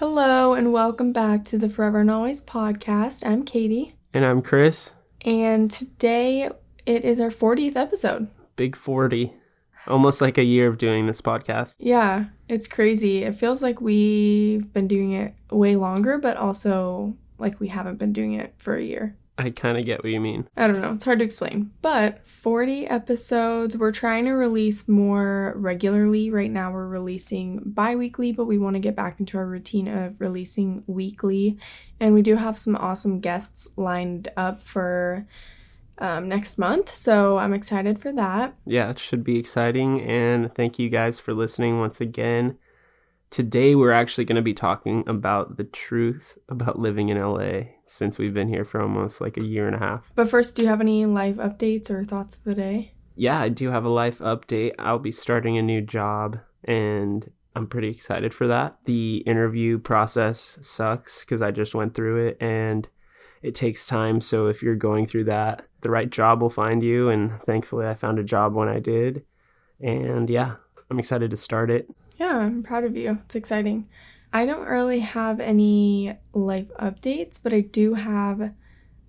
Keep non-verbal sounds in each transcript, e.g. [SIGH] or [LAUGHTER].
Hello, and welcome back to the Forever and Always podcast. I'm Katie, And I'm Chris. and today it is our 40th episode. Big 40. Almost like a year of doing this podcast. Yeah, it's crazy. It feels like we've been doing it way longer, but also like we haven't been doing it for a year. I kind of get what you mean. I don't know, it's hard to explain. But 40 episodes, we're trying to release more regularly. Right now, we're releasing bi weekly, but we want to get back into our routine of releasing weekly. And we do have some awesome guests lined up for um, next month. So I'm excited for that. Yeah, it should be exciting. And thank you guys for listening once again. Today, we're actually going to be talking about the truth about living in LA since we've been here for almost like a year and a half. But first, do you have any live updates or thoughts of the day? Yeah, I do have a life update. I'll be starting a new job and I'm pretty excited for that. The interview process sucks because I just went through it and it takes time. So if you're going through that, the right job will find you. And thankfully, I found a job when I did. And yeah, I'm excited to start it. Yeah, I'm proud of you. It's exciting. I don't really have any life updates, but I do have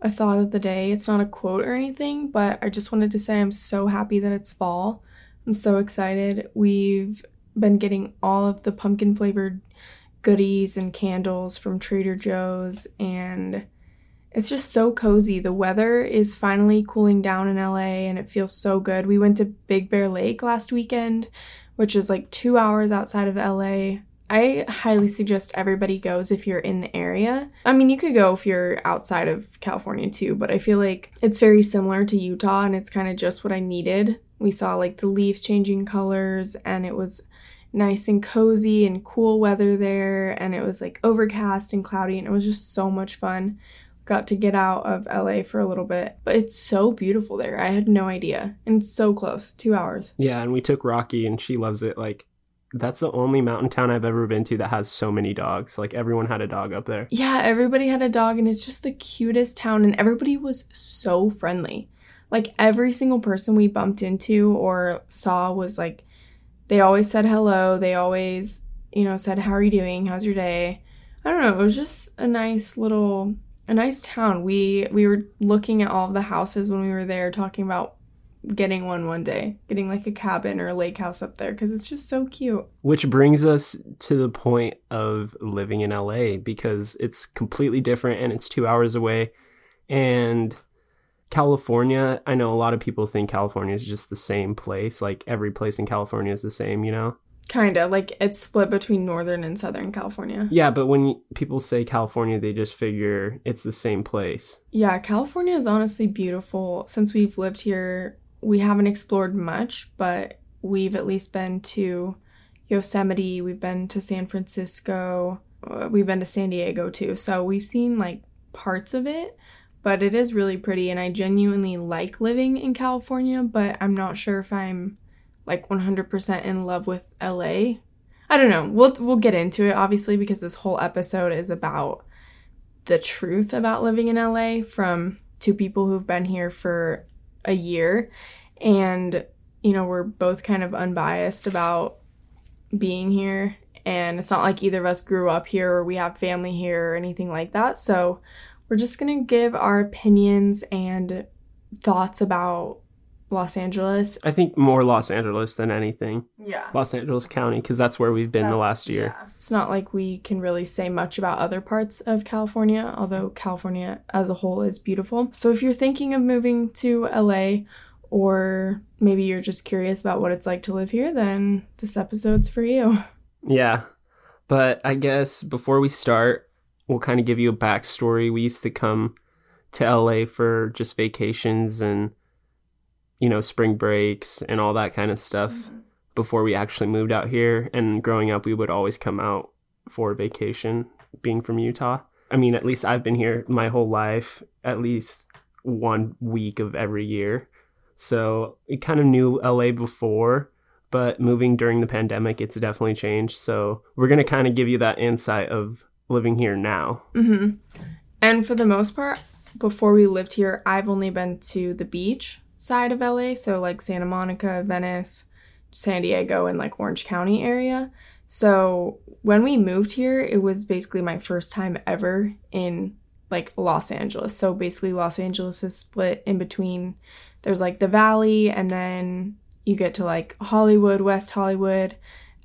a thought of the day. It's not a quote or anything, but I just wanted to say I'm so happy that it's fall. I'm so excited. We've been getting all of the pumpkin flavored goodies and candles from Trader Joe's, and it's just so cozy. The weather is finally cooling down in LA, and it feels so good. We went to Big Bear Lake last weekend which is like two hours outside of LA. I highly suggest everybody goes if you're in the area. I mean, you could go if you're outside of California too, but I feel like it's very similar to Utah and it's kind of just what I needed. We saw like the leaves changing colors and it was nice and cozy and cool weather there and it was like overcast and cloudy and it was just so much fun got to get out of LA for a little bit. But it's so beautiful there. I had no idea. And so close, two hours. Yeah, and we took Rocky and she loves it. Like, that's the only mountain town I've ever been to that has so many dogs. Like, everyone had a dog up there. Yeah, everybody had a dog, and it's just the cutest town, and everybody was so friendly. Like, every single person we bumped into or saw was like, they always said hello. They always, you know, said, How are you doing? How's your day? I don't know. It was just a nice little a nice town. We we were looking at all of the houses when we were there, talking about getting one one day, getting like a cabin or a lake house up there because it's just so cute. Which brings us to the point of living in LA because it's completely different and it's two hours away. And California, I know a lot of people think California is just the same place. Like every place in California is the same, you know? Kinda like it's split between northern and southern California. Yeah, but when people say California, they just figure it's the same place. Yeah, California is honestly beautiful. Since we've lived here, we haven't explored much, but we've at least been to Yosemite, we've been to San Francisco, uh, we've been to San Diego too. So we've seen like parts of it, but it is really pretty and I genuinely like living in California, but I'm not sure if I'm like 100% in love with LA. I don't know. We'll we'll get into it obviously because this whole episode is about the truth about living in LA from two people who've been here for a year and you know, we're both kind of unbiased about being here and it's not like either of us grew up here or we have family here or anything like that. So, we're just going to give our opinions and thoughts about Los Angeles. I think more Los Angeles than anything. Yeah. Los Angeles County, because that's where we've been the last year. Yeah. It's not like we can really say much about other parts of California, although California as a whole is beautiful. So if you're thinking of moving to LA or maybe you're just curious about what it's like to live here, then this episode's for you. [LAUGHS] Yeah. But I guess before we start, we'll kind of give you a backstory. We used to come to LA for just vacations and, you know, spring breaks and all that kind of stuff mm-hmm. before we actually moved out here. And growing up, we would always come out for vacation, being from Utah. I mean, at least I've been here my whole life, at least one week of every year. So we kind of knew LA before, but moving during the pandemic, it's definitely changed. So we're going to kind of give you that insight of living here now. Mm-hmm. And for the most part, before we lived here, I've only been to the beach side of LA, so like Santa Monica, Venice, San Diego, and like Orange County area. So when we moved here, it was basically my first time ever in like Los Angeles. So basically, Los Angeles is split in between. There's like the valley, and then you get to like Hollywood, West Hollywood,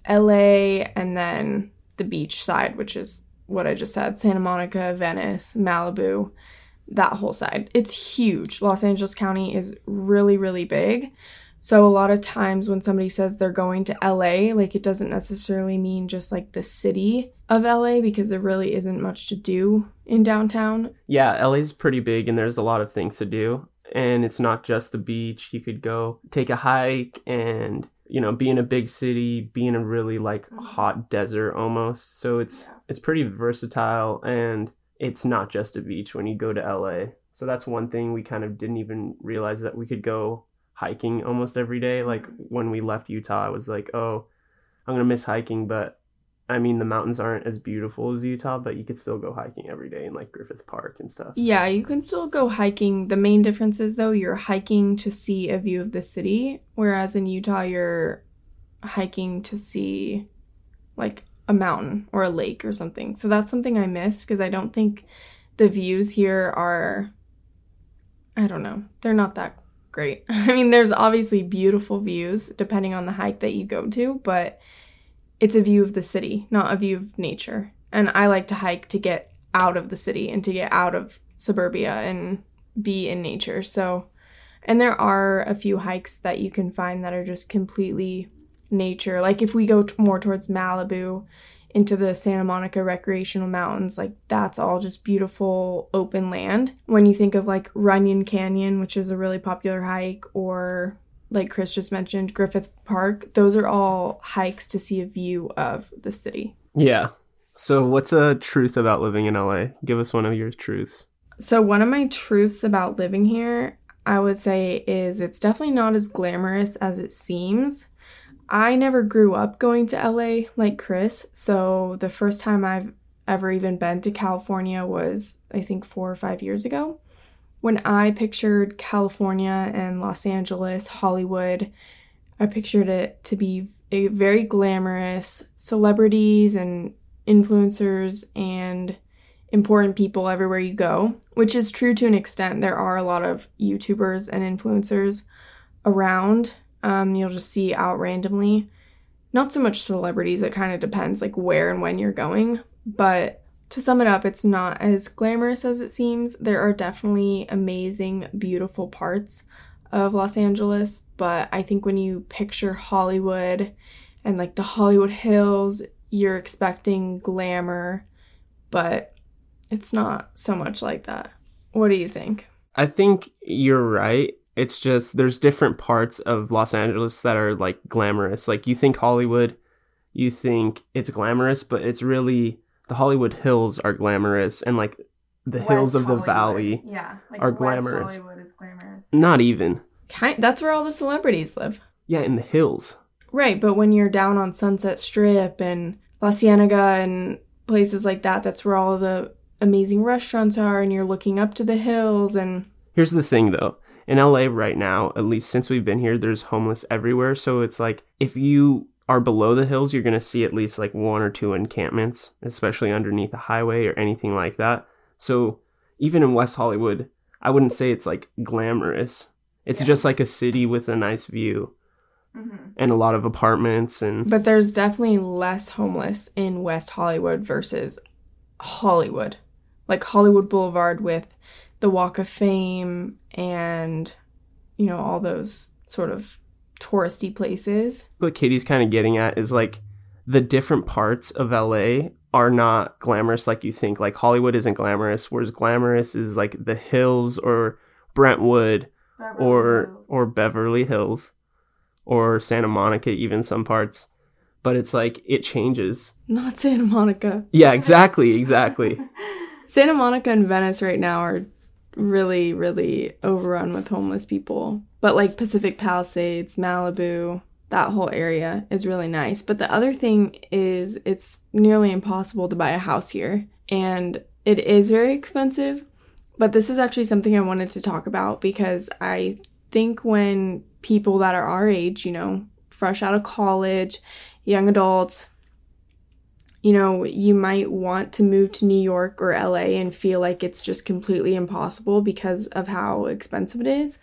LA, and then the beach side, which is what I just said Santa Monica, Venice, Malibu, that whole side. It's huge. Los Angeles County is really, really big. So a lot of times when somebody says they're going to LA, like it doesn't necessarily mean just like the city of LA because there really isn't much to do in downtown. Yeah, LA's pretty big and there's a lot of things to do. And it's not just the beach. You could go take a hike and you know, be in a big city, be in a really like hot desert almost. So it's it's pretty versatile and it's not just a beach when you go to LA. So that's one thing we kind of didn't even realize that we could go hiking almost every day. Like when we left Utah, I was like, "Oh, I'm going to miss hiking, but I mean, the mountains aren't as beautiful as Utah, but you could still go hiking every day in like Griffith Park and stuff. Yeah, you can still go hiking. The main difference is though, you're hiking to see a view of the city, whereas in Utah, you're hiking to see like a mountain or a lake or something. So that's something I missed because I don't think the views here are, I don't know, they're not that great. [LAUGHS] I mean, there's obviously beautiful views depending on the hike that you go to, but it's a view of the city, not a view of nature. And I like to hike to get out of the city and to get out of suburbia and be in nature. So, and there are a few hikes that you can find that are just completely nature. Like if we go t- more towards Malibu into the Santa Monica recreational mountains, like that's all just beautiful open land. When you think of like Runyon Canyon, which is a really popular hike, or like Chris just mentioned, Griffith Park, those are all hikes to see a view of the city. Yeah. So, what's a truth about living in LA? Give us one of your truths. So, one of my truths about living here, I would say, is it's definitely not as glamorous as it seems. I never grew up going to LA like Chris, so the first time I've ever even been to California was, I think, four or five years ago when I pictured California and Los Angeles, Hollywood, I pictured it to be a very glamorous celebrities and influencers and important people everywhere you go, which is true to an extent. There are a lot of YouTubers and influencers around. Um, you'll just see out randomly. Not so much celebrities, it kind of depends like where and when you're going, but to sum it up, it's not as glamorous as it seems. There are definitely amazing, beautiful parts of Los Angeles, but I think when you picture Hollywood and like the Hollywood Hills, you're expecting glamour, but it's not so much like that. What do you think? I think you're right. It's just there's different parts of Los Angeles that are like glamorous. Like you think Hollywood, you think it's glamorous, but it's really the Hollywood Hills are glamorous and like the West hills of Hollywood. the valley yeah, like are West glamorous. Hollywood is glamorous. Not even. Kind, that's where all the celebrities live. Yeah, in the hills. Right, but when you're down on Sunset Strip and La Cienega and places like that, that's where all the amazing restaurants are and you're looking up to the hills and Here's the thing though. In LA right now, at least since we've been here, there's homeless everywhere, so it's like if you are below the hills, you're going to see at least like one or two encampments, especially underneath a highway or anything like that. So even in West Hollywood, I wouldn't say it's like glamorous. It's yeah. just like a city with a nice view mm-hmm. and a lot of apartments and. But there's definitely less homeless in West Hollywood versus Hollywood, like Hollywood Boulevard with the Walk of Fame and you know all those sort of touristy places. What Katie's kind of getting at is like the different parts of LA are not glamorous like you think. Like Hollywood isn't glamorous, whereas glamorous is like the hills or Brentwood Beverly or Hills. or Beverly Hills or Santa Monica even some parts. But it's like it changes. Not Santa Monica. Yeah, exactly, exactly. [LAUGHS] Santa Monica and Venice right now are really, really overrun with homeless people. But like Pacific Palisades, Malibu, that whole area is really nice. But the other thing is it's nearly impossible to buy a house here. And it is very expensive. But this is actually something I wanted to talk about because I think when people that are our age, you know, fresh out of college, young adults, you know, you might want to move to New York or LA and feel like it's just completely impossible because of how expensive it is,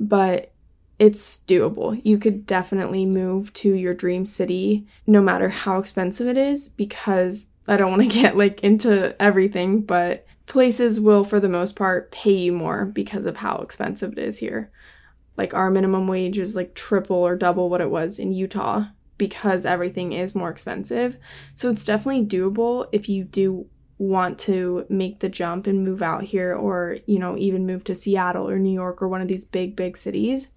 but it's doable. You could definitely move to your dream city no matter how expensive it is because I don't want to [LAUGHS] get like into everything, but places will for the most part pay you more because of how expensive it is here. Like our minimum wage is like triple or double what it was in Utah because everything is more expensive. So it's definitely doable if you do want to make the jump and move out here or, you know, even move to Seattle or New York or one of these big big cities.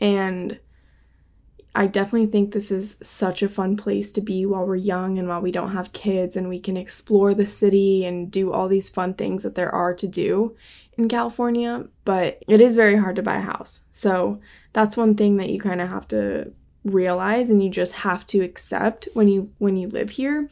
And I definitely think this is such a fun place to be while we're young and while we don't have kids and we can explore the city and do all these fun things that there are to do in California, but it is very hard to buy a house. So that's one thing that you kind of have to realize and you just have to accept when you when you live here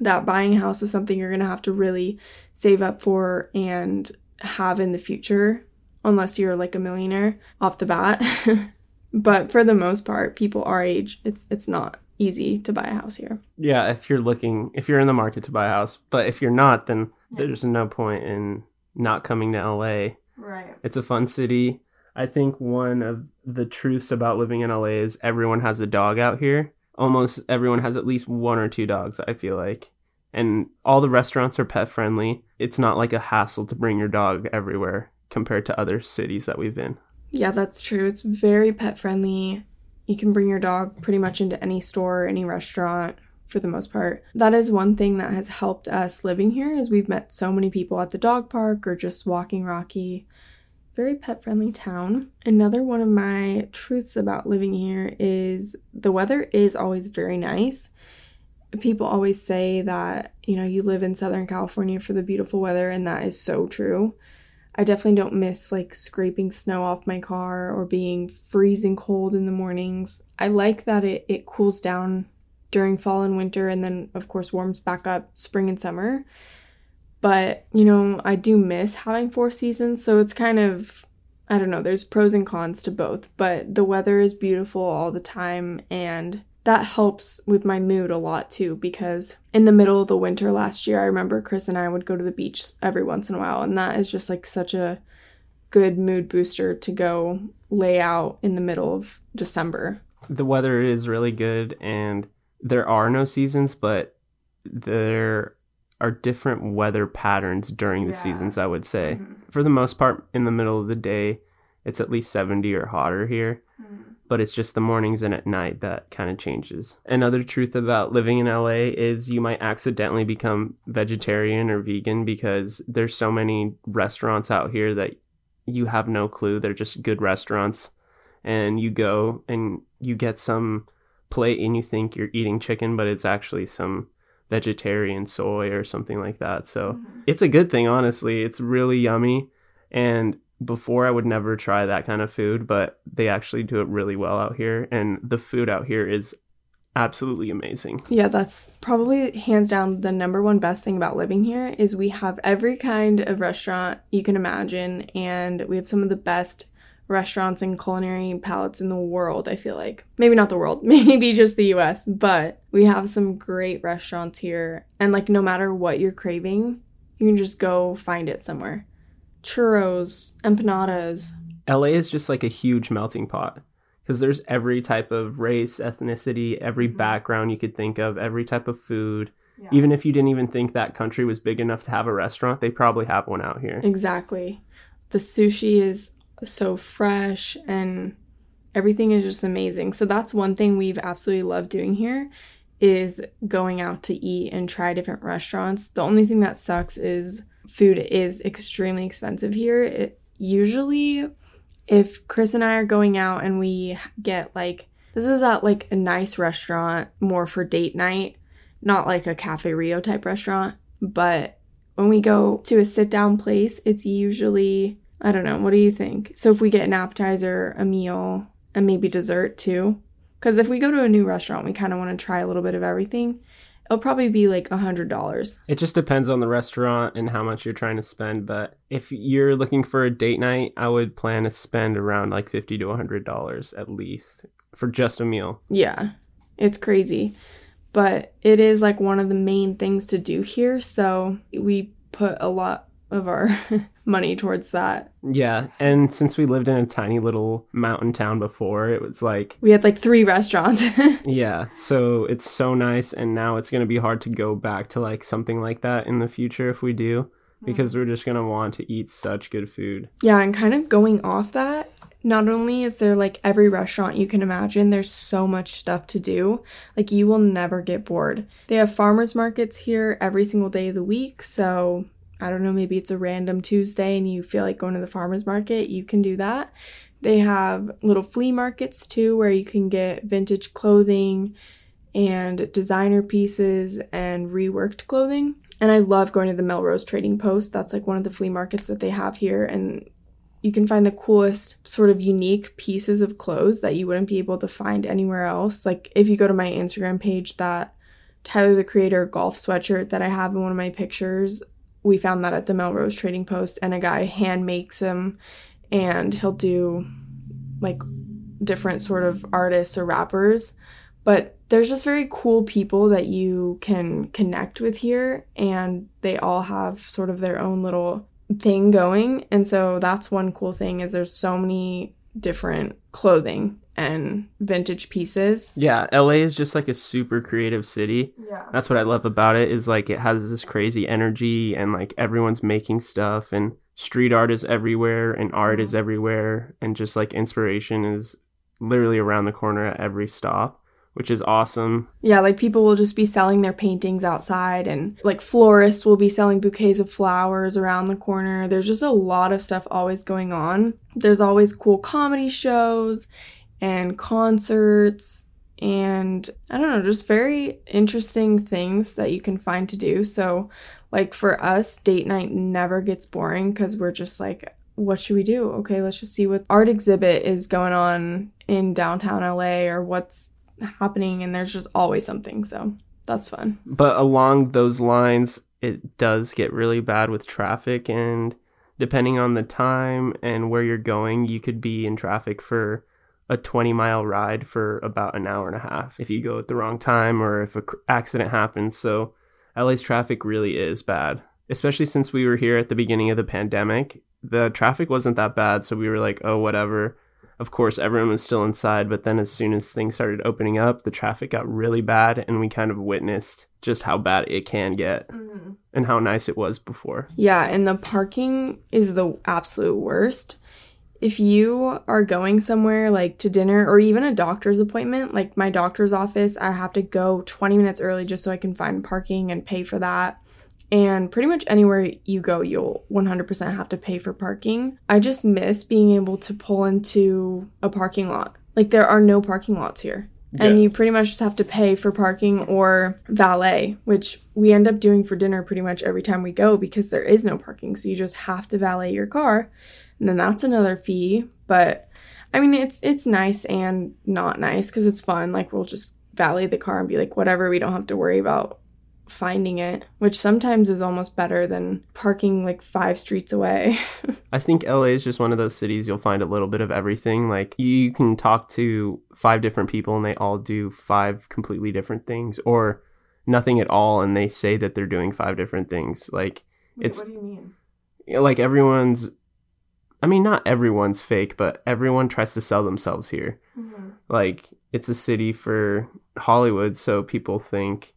that buying a house is something you're going to have to really save up for and have in the future unless you're like a millionaire off the bat. [LAUGHS] but for the most part, people our age, it's it's not easy to buy a house here. Yeah, if you're looking, if you're in the market to buy a house, but if you're not, then yeah. there's no point in not coming to LA. Right. It's a fun city. I think one of the truths about living in LA is everyone has a dog out here. Almost everyone has at least one or two dogs, I feel like. And all the restaurants are pet friendly. It's not like a hassle to bring your dog everywhere compared to other cities that we've been. Yeah, that's true. It's very pet friendly. You can bring your dog pretty much into any store, any restaurant for the most part. That is one thing that has helped us living here is we've met so many people at the dog park or just walking Rocky very pet friendly town. Another one of my truths about living here is the weather is always very nice. People always say that, you know, you live in Southern California for the beautiful weather, and that is so true. I definitely don't miss like scraping snow off my car or being freezing cold in the mornings. I like that it, it cools down during fall and winter and then, of course, warms back up spring and summer. But, you know, I do miss having four seasons, so it's kind of I don't know, there's pros and cons to both, but the weather is beautiful all the time and that helps with my mood a lot too because in the middle of the winter last year, I remember Chris and I would go to the beach every once in a while, and that is just like such a good mood booster to go lay out in the middle of December. The weather is really good, and there are no seasons, but there are different weather patterns during the yeah. seasons, I would say. Mm-hmm. For the most part, in the middle of the day, it's at least 70 or hotter here. Mm-hmm. But it's just the mornings and at night that kind of changes. Another truth about living in LA is you might accidentally become vegetarian or vegan because there's so many restaurants out here that you have no clue. They're just good restaurants. And you go and you get some plate and you think you're eating chicken, but it's actually some vegetarian soy or something like that. So mm-hmm. it's a good thing, honestly. It's really yummy. And before I would never try that kind of food, but they actually do it really well out here. And the food out here is absolutely amazing. Yeah, that's probably hands down the number one best thing about living here is we have every kind of restaurant you can imagine and we have some of the best restaurants and culinary palates in the world, I feel like. Maybe not the world, [LAUGHS] maybe just the US, but we have some great restaurants here. And like no matter what you're craving, you can just go find it somewhere. Churros, empanadas. LA is just like a huge melting pot because there's every type of race, ethnicity, every mm-hmm. background you could think of, every type of food. Yeah. Even if you didn't even think that country was big enough to have a restaurant, they probably have one out here. Exactly. The sushi is so fresh and everything is just amazing. So that's one thing we've absolutely loved doing here is going out to eat and try different restaurants. The only thing that sucks is food is extremely expensive here. It usually if Chris and I are going out and we get like this is at like a nice restaurant more for date night, not like a cafe Rio type restaurant, but when we go to a sit down place, it's usually I don't know. What do you think? So if we get an appetizer, a meal, and maybe dessert too, because if we go to a new restaurant, we kind of want to try a little bit of everything. It'll probably be like a hundred dollars. It just depends on the restaurant and how much you're trying to spend. But if you're looking for a date night, I would plan to spend around like fifty to a hundred dollars at least for just a meal. Yeah, it's crazy. but it is like one of the main things to do here. So we put a lot of our [LAUGHS] money towards that. Yeah, and since we lived in a tiny little mountain town before, it was like we had like three restaurants. [LAUGHS] yeah, so it's so nice and now it's going to be hard to go back to like something like that in the future if we do hmm. because we're just going to want to eat such good food. Yeah, and kind of going off that, not only is there like every restaurant you can imagine, there's so much stuff to do. Like you will never get bored. They have farmers markets here every single day of the week, so I don't know, maybe it's a random Tuesday and you feel like going to the farmer's market, you can do that. They have little flea markets too where you can get vintage clothing and designer pieces and reworked clothing. And I love going to the Melrose Trading Post. That's like one of the flea markets that they have here. And you can find the coolest, sort of unique pieces of clothes that you wouldn't be able to find anywhere else. Like if you go to my Instagram page, that Tyler the Creator golf sweatshirt that I have in one of my pictures, we found that at the Melrose Trading Post, and a guy hand makes them, and he'll do like different sort of artists or rappers. But there's just very cool people that you can connect with here, and they all have sort of their own little thing going. And so that's one cool thing is there's so many different clothing and vintage pieces. Yeah, LA is just like a super creative city. Yeah. That's what I love about it is like it has this crazy energy and like everyone's making stuff and street art is everywhere and art is mm-hmm. everywhere and just like inspiration is literally around the corner at every stop which is awesome. Yeah, like people will just be selling their paintings outside, and like florists will be selling bouquets of flowers around the corner. There's just a lot of stuff always going on. There's always cool comedy shows and concerts and I don't know, just very interesting things that you can find to do. So, like for us, date night never gets boring because we're just like, what should we do? Okay, let's just see what art exhibit is going on in downtown LA or what's happening, and there's just always something. So, that's fun. But along those lines, it does get really bad with traffic, and depending on the time and where you're going, you could be in traffic for a 20 mile ride for about an hour and a half if you go at the wrong time or if an accident happens. So LA's traffic really is bad, especially since we were here at the beginning of the pandemic. The traffic wasn't that bad, so we were like, oh, whatever. Of course, everyone was still inside, but then as soon as things started opening up, the traffic got really bad, and we kind of witnessed just how bad it can get mm-hmm. and how nice it was before. Yeah, and the parking is the absolute worst if you are going somewhere like to dinner or even a doctor's appointment, like my doctor's office, I have to go 20 minutes early just so I can find parking and pay for that. And pretty much anywhere you go, you'll 100% have to pay for parking. I just miss being able to pull into a parking lot. Like, there are no parking lots here. Yeah. And you pretty much just have to pay for parking or valet, which we end up doing for dinner pretty much every time we go because there is no parking. So you just have to valet your car and then that's another fee. But I mean, it's it's nice and not nice because it's fun. Like we'll just valet the car and be like, whatever. We don't have to worry about finding it, which sometimes is almost better than parking like five streets away. [LAUGHS] I think LA is just one of those cities you'll find a little bit of everything. Like you can talk to five different people and they all do five completely different things or nothing at all and they say that they're doing five different things. Like it's What do you mean? Like everyone's I mean, not everyone's fake, but everyone tries to sell themselves here. Mm-hmm. Like, it's a city for Hollywood, so people think,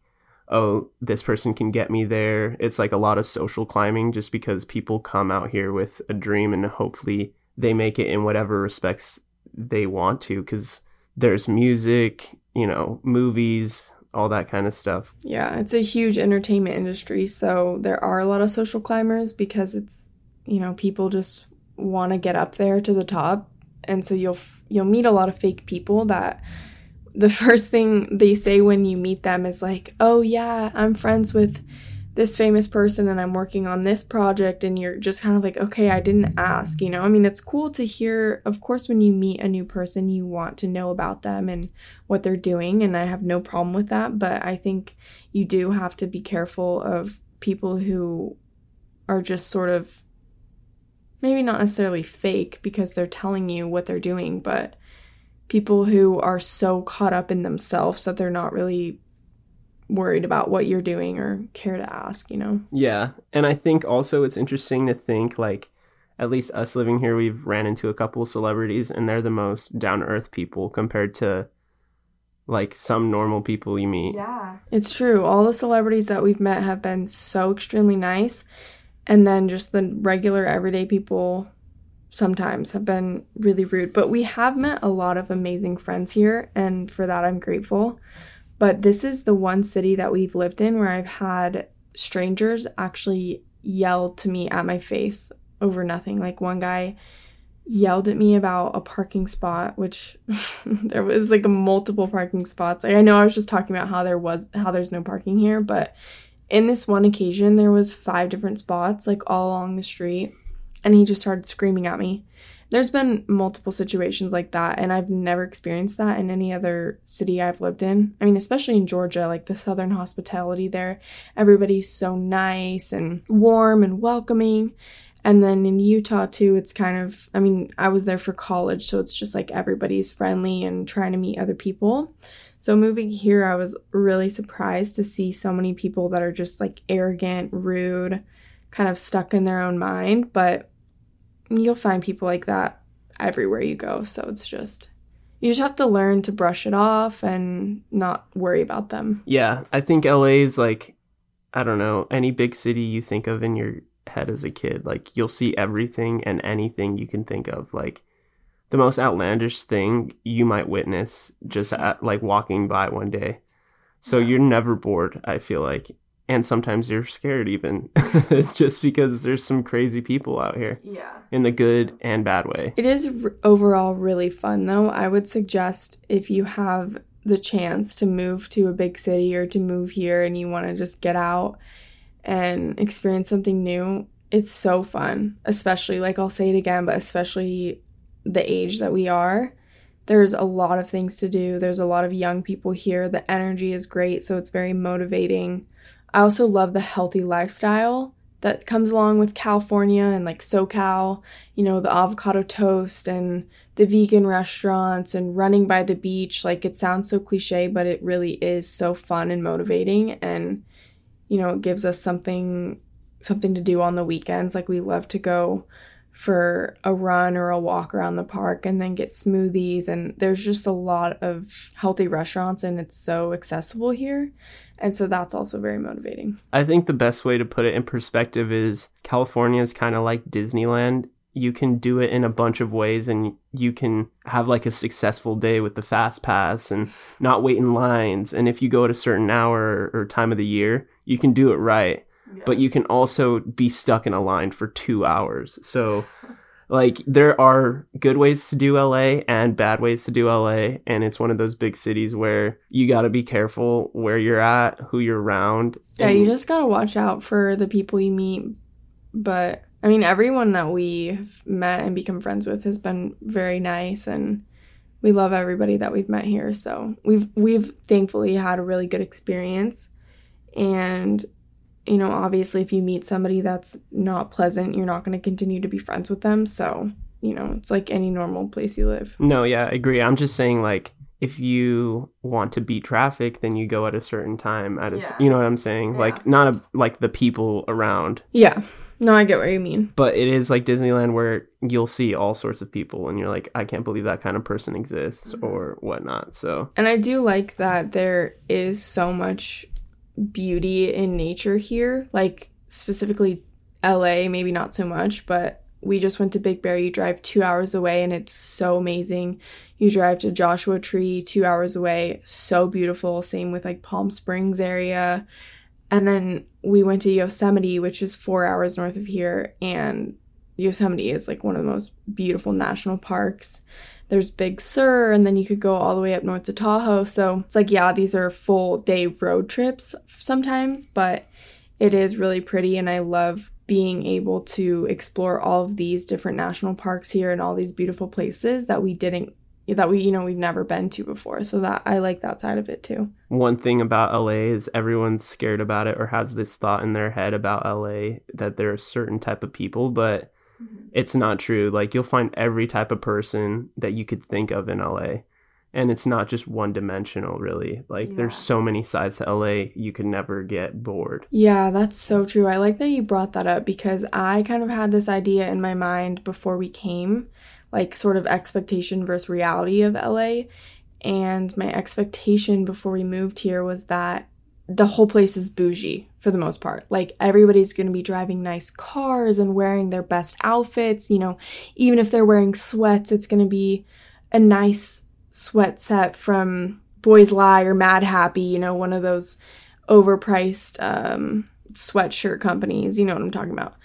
oh, this person can get me there. It's like a lot of social climbing just because people come out here with a dream and hopefully they make it in whatever respects they want to because there's music, you know, movies, all that kind of stuff. Yeah, it's a huge entertainment industry, so there are a lot of social climbers because it's, you know, people just want to get up there to the top and so you'll you'll meet a lot of fake people that [LAUGHS] the first thing they say when you meet them is like, "Oh yeah, I'm friends with this famous person and I'm working on this project." And you're just kind of like, "Okay, I didn't ask." You know, I mean, it's cool to hear. Of course, when you meet a new person, you want to know about them and what they're doing, and I have no problem with that. But I think you do have to be careful of people who are just sort of maybe not necessarily fake because they're telling you what they're doing, but people who are so caught up in themselves that they're not really worried about what you're doing or care to ask, you know? Yeah. And I think also it's interesting to think like at least us living here, we've ran into a couple of celebrities and they're the most down to earth people compared to like some normal people you meet. Yeah. It's true. All the celebrities that we've met have been so extremely nice. And then just the regular everyday people sometimes have been really rude. But we have met a lot of amazing friends here. And for that, I'm grateful. But this is the one city that we've lived in where I've had strangers actually yell to me at my face over nothing. Like one guy yelled at me about a parking spot, which [LAUGHS] there was like multiple parking spots. Like, I know I was just talking about how there was how there's no parking here, but in this one occasion there was five different spots like all along the street and he just started screaming at me. There's been multiple situations like that and I've never experienced that in any other city I've lived in. I mean, especially in Georgia, like the southern hospitality there, everybody's so nice and warm and welcoming. And then in Utah, too, it's kind of, I mean, I was there for college, so it's just like everybody's friendly and trying to meet other people. So moving here, I was really surprised to see so many people that are just like arrogant, rude, kind of stuck in their own mind. But you'll find people like that everywhere you go. So it's just, you just have to learn to brush it off and not worry about them. Yeah. I think LA is like, I don't know, any big city you think of in your head as a kid. Like you'll see everything and anything you can think of. Like the most outlandish thing you might witness just at like walking by one day. So you're never bored, I feel like. And sometimes you're scared even [LAUGHS] just because there's some crazy people out here. Yeah. In the good and bad way. It is r- overall really fun though. I would suggest if you have the chance to move to a big city or to move here and you want to just get out and experience something new, it's so fun. Especially, like I'll say it again, but especially the age that we are. There's a lot of things to do. There's a lot of young people here. The energy is great, so it's very motivating. I also love the healthy lifestyle that comes along with California and like SoCal, you know, the avocado toast and the vegan restaurants and running by the beach. Like it sounds so cliche, but it really is so fun and motivating and you know, it gives us something something to do on the weekends. Like we love to go for a run or a walk around the park and then get smoothies and there's just a lot of healthy restaurants and it's so accessible here. And so that's also very motivating. I think the best way to put it in perspective is California is kind of like Disneyland. You can do it in a bunch of ways and you can have like a successful day with the fast pass and not wait in lines. And if you go at a certain hour or time of the year, you can do it right but you can also be stuck in a line for two hours. So, like, there are good ways to do LA and bad ways to do LA. And it's one of those big cities where you got to be careful where you're at, who you're around. Yeah, you just got to watch out for the people you meet. But I mean, everyone that we've met and become friends with has been very nice and we love everybody that we've met here. So we've we've thankfully had a really good experience. And you know, obviously, if you meet somebody that's not pleasant, you're not going to continue to be friends with them. So, you know, it's like any normal place you live. No, yeah, I agree. I'm just saying, like, if you want to beat traffic, then you go at a certain time. At a, yeah. you know what I'm saying? Yeah. Like, not a, like the people around. Yeah. No, I get what you mean. But it is like Disneyland where you'll see all sorts of people and you're like, I can't believe that kind of person exists mm-hmm. or whatnot. So, and I do like that there is so much beauty in nature here, like specifically LA, maybe not so much, but we just went to Big Bear. You drive two hours away and it's so amazing. You drive to Joshua Tree two hours away, so beautiful. Same with like Palm Springs area. And then we went to Yosemite, which is four hours north of here. And Yosemite is like one of the most beautiful national parks there's Big Sur, and then you could go all the way up north to Tahoe. So it's like, yeah, these are full day road trips sometimes, but it is really pretty, and I love being able to explore all of these different national parks here and all these beautiful places that we didn't that we you know we've never been to before so that i like that side of it too one thing about la is everyone's scared about it or has this thought in their head about la that there are certain type of people but Mm-hmm. it's not true. Like you'll find every type of person that you could think of in LA. and it's not just one dimensional really like Yeah. there's so many sides to la you could never get bored Yeah, that's so true. I like that you brought that up because I kind of had this idea in my mind before we came, like sort of expectation versus reality of LA. And my expectation before we moved here was that the whole place is bougie for the most part. Like everybody's going to be driving nice cars and wearing their best outfits. You know, even if they're wearing sweats, it's going to be a nice sweat set from Boys Lie or Mad Happy, you know, one of those overpriced um, sweatshirt companies. You know what I'm talking about.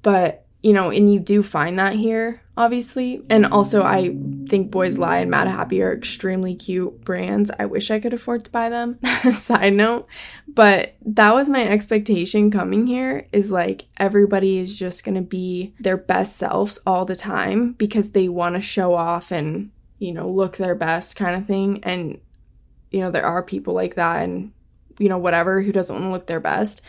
But, you know, and you do find that here, obviously. And also, I think Boys Lie and Mad Happy are extremely cute brands. I wish I could afford to buy them. [LAUGHS] Side note. But that was my expectation coming here is like everybody is just going to be their best selves all the time because they want to show off and, you know, look their best kind of thing. And, you know, there are people like that and, you know, whatever who doesn't want to look their best.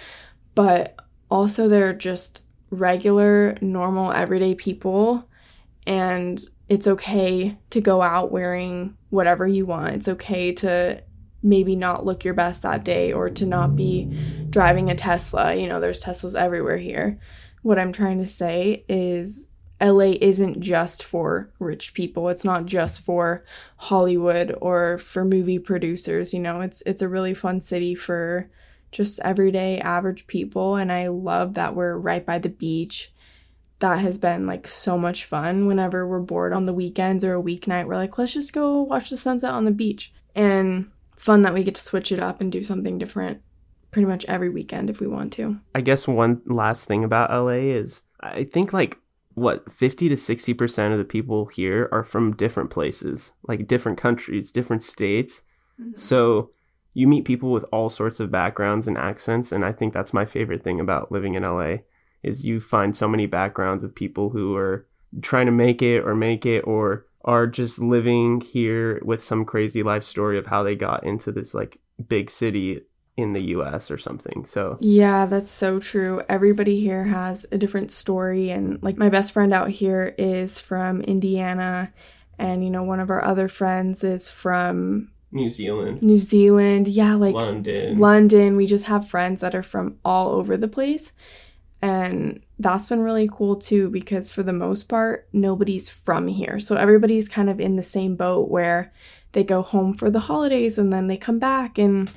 But also, they're just regular, normal, everyday people. And it's okay to go out wearing whatever you want. It's okay to maybe not look your best that day or to not be driving a Tesla. You know, there's Teslas everywhere here. What I'm trying to say is LA isn't just for rich people. It's not just for Hollywood or for movie producers, you know. It's it's a really fun city for just everyday average people and I love that we're right by the beach. That has been like so much fun whenever we're bored on the weekends or a weeknight. We're like, let's just go watch the sunset on the beach. And it's fun that we get to switch it up and do something different pretty much every weekend if we want to. I guess one last thing about LA is I think like what 50 to 60% of the people here are from different places, like different countries, different states. Mm-hmm. So you meet people with all sorts of backgrounds and accents and I think that's my favorite thing about living in LA is you find so many backgrounds of people who are trying to make it or make it or are just living here with some crazy life story of how they got into this like big city in the US or something. So Yeah, that's so true. Everybody here has a different story. And like my best friend out here is from Indiana. And, you know, one of our other friends is from New Zealand, New Zealand. Yeah, like London. London. We just have friends that are from all over the place. And that's been really cool too, because for the most part, nobody's from here. So everybody's kind of in the same boat where they go home for the holidays and then they come back. And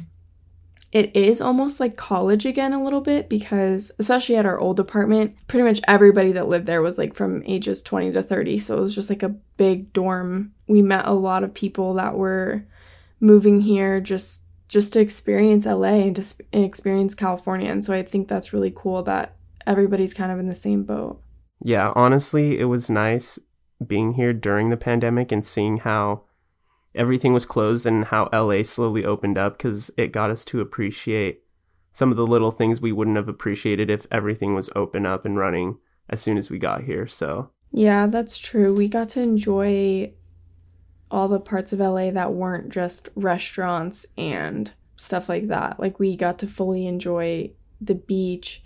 it is almost like college again a little bit because, especially at our old apartment, pretty much everybody that lived there was like from ages 20 to 30. So it was just like a big dorm. We met a lot of people that were moving here just just to experience LA and to experience California. And so I think that's really cool that everybody's kind of in the same boat. Yeah, honestly, it was nice being here during the pandemic and seeing how everything was closed and how LA slowly opened up because it got us to appreciate some of the little things we wouldn't have appreciated if everything was open up and running as soon as we got here. So, Yeah, that's true. We got to enjoy all the parts of LA that weren't just restaurants and stuff like that. Like we got to fully enjoy the beach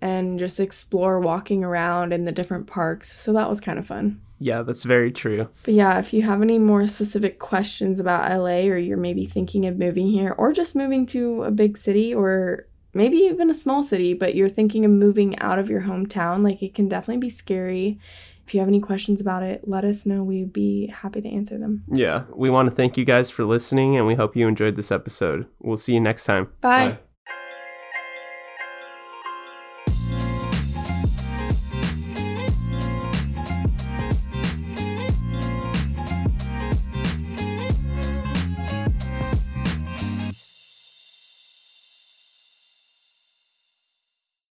and just explore walking around in the different parks. So that was kind of fun. yeah, that's very true. But yeah, if you have any more specific questions about LA or you're maybe thinking of moving here or just moving to a big city or maybe even a small city, but you're thinking of moving out of your hometown, like it can definitely be scary. If you have any questions about it, let us know. We'd be happy to answer them. Yeah, we want to thank you guys for listening and we hope you enjoyed this episode. We'll see you next time. Bye.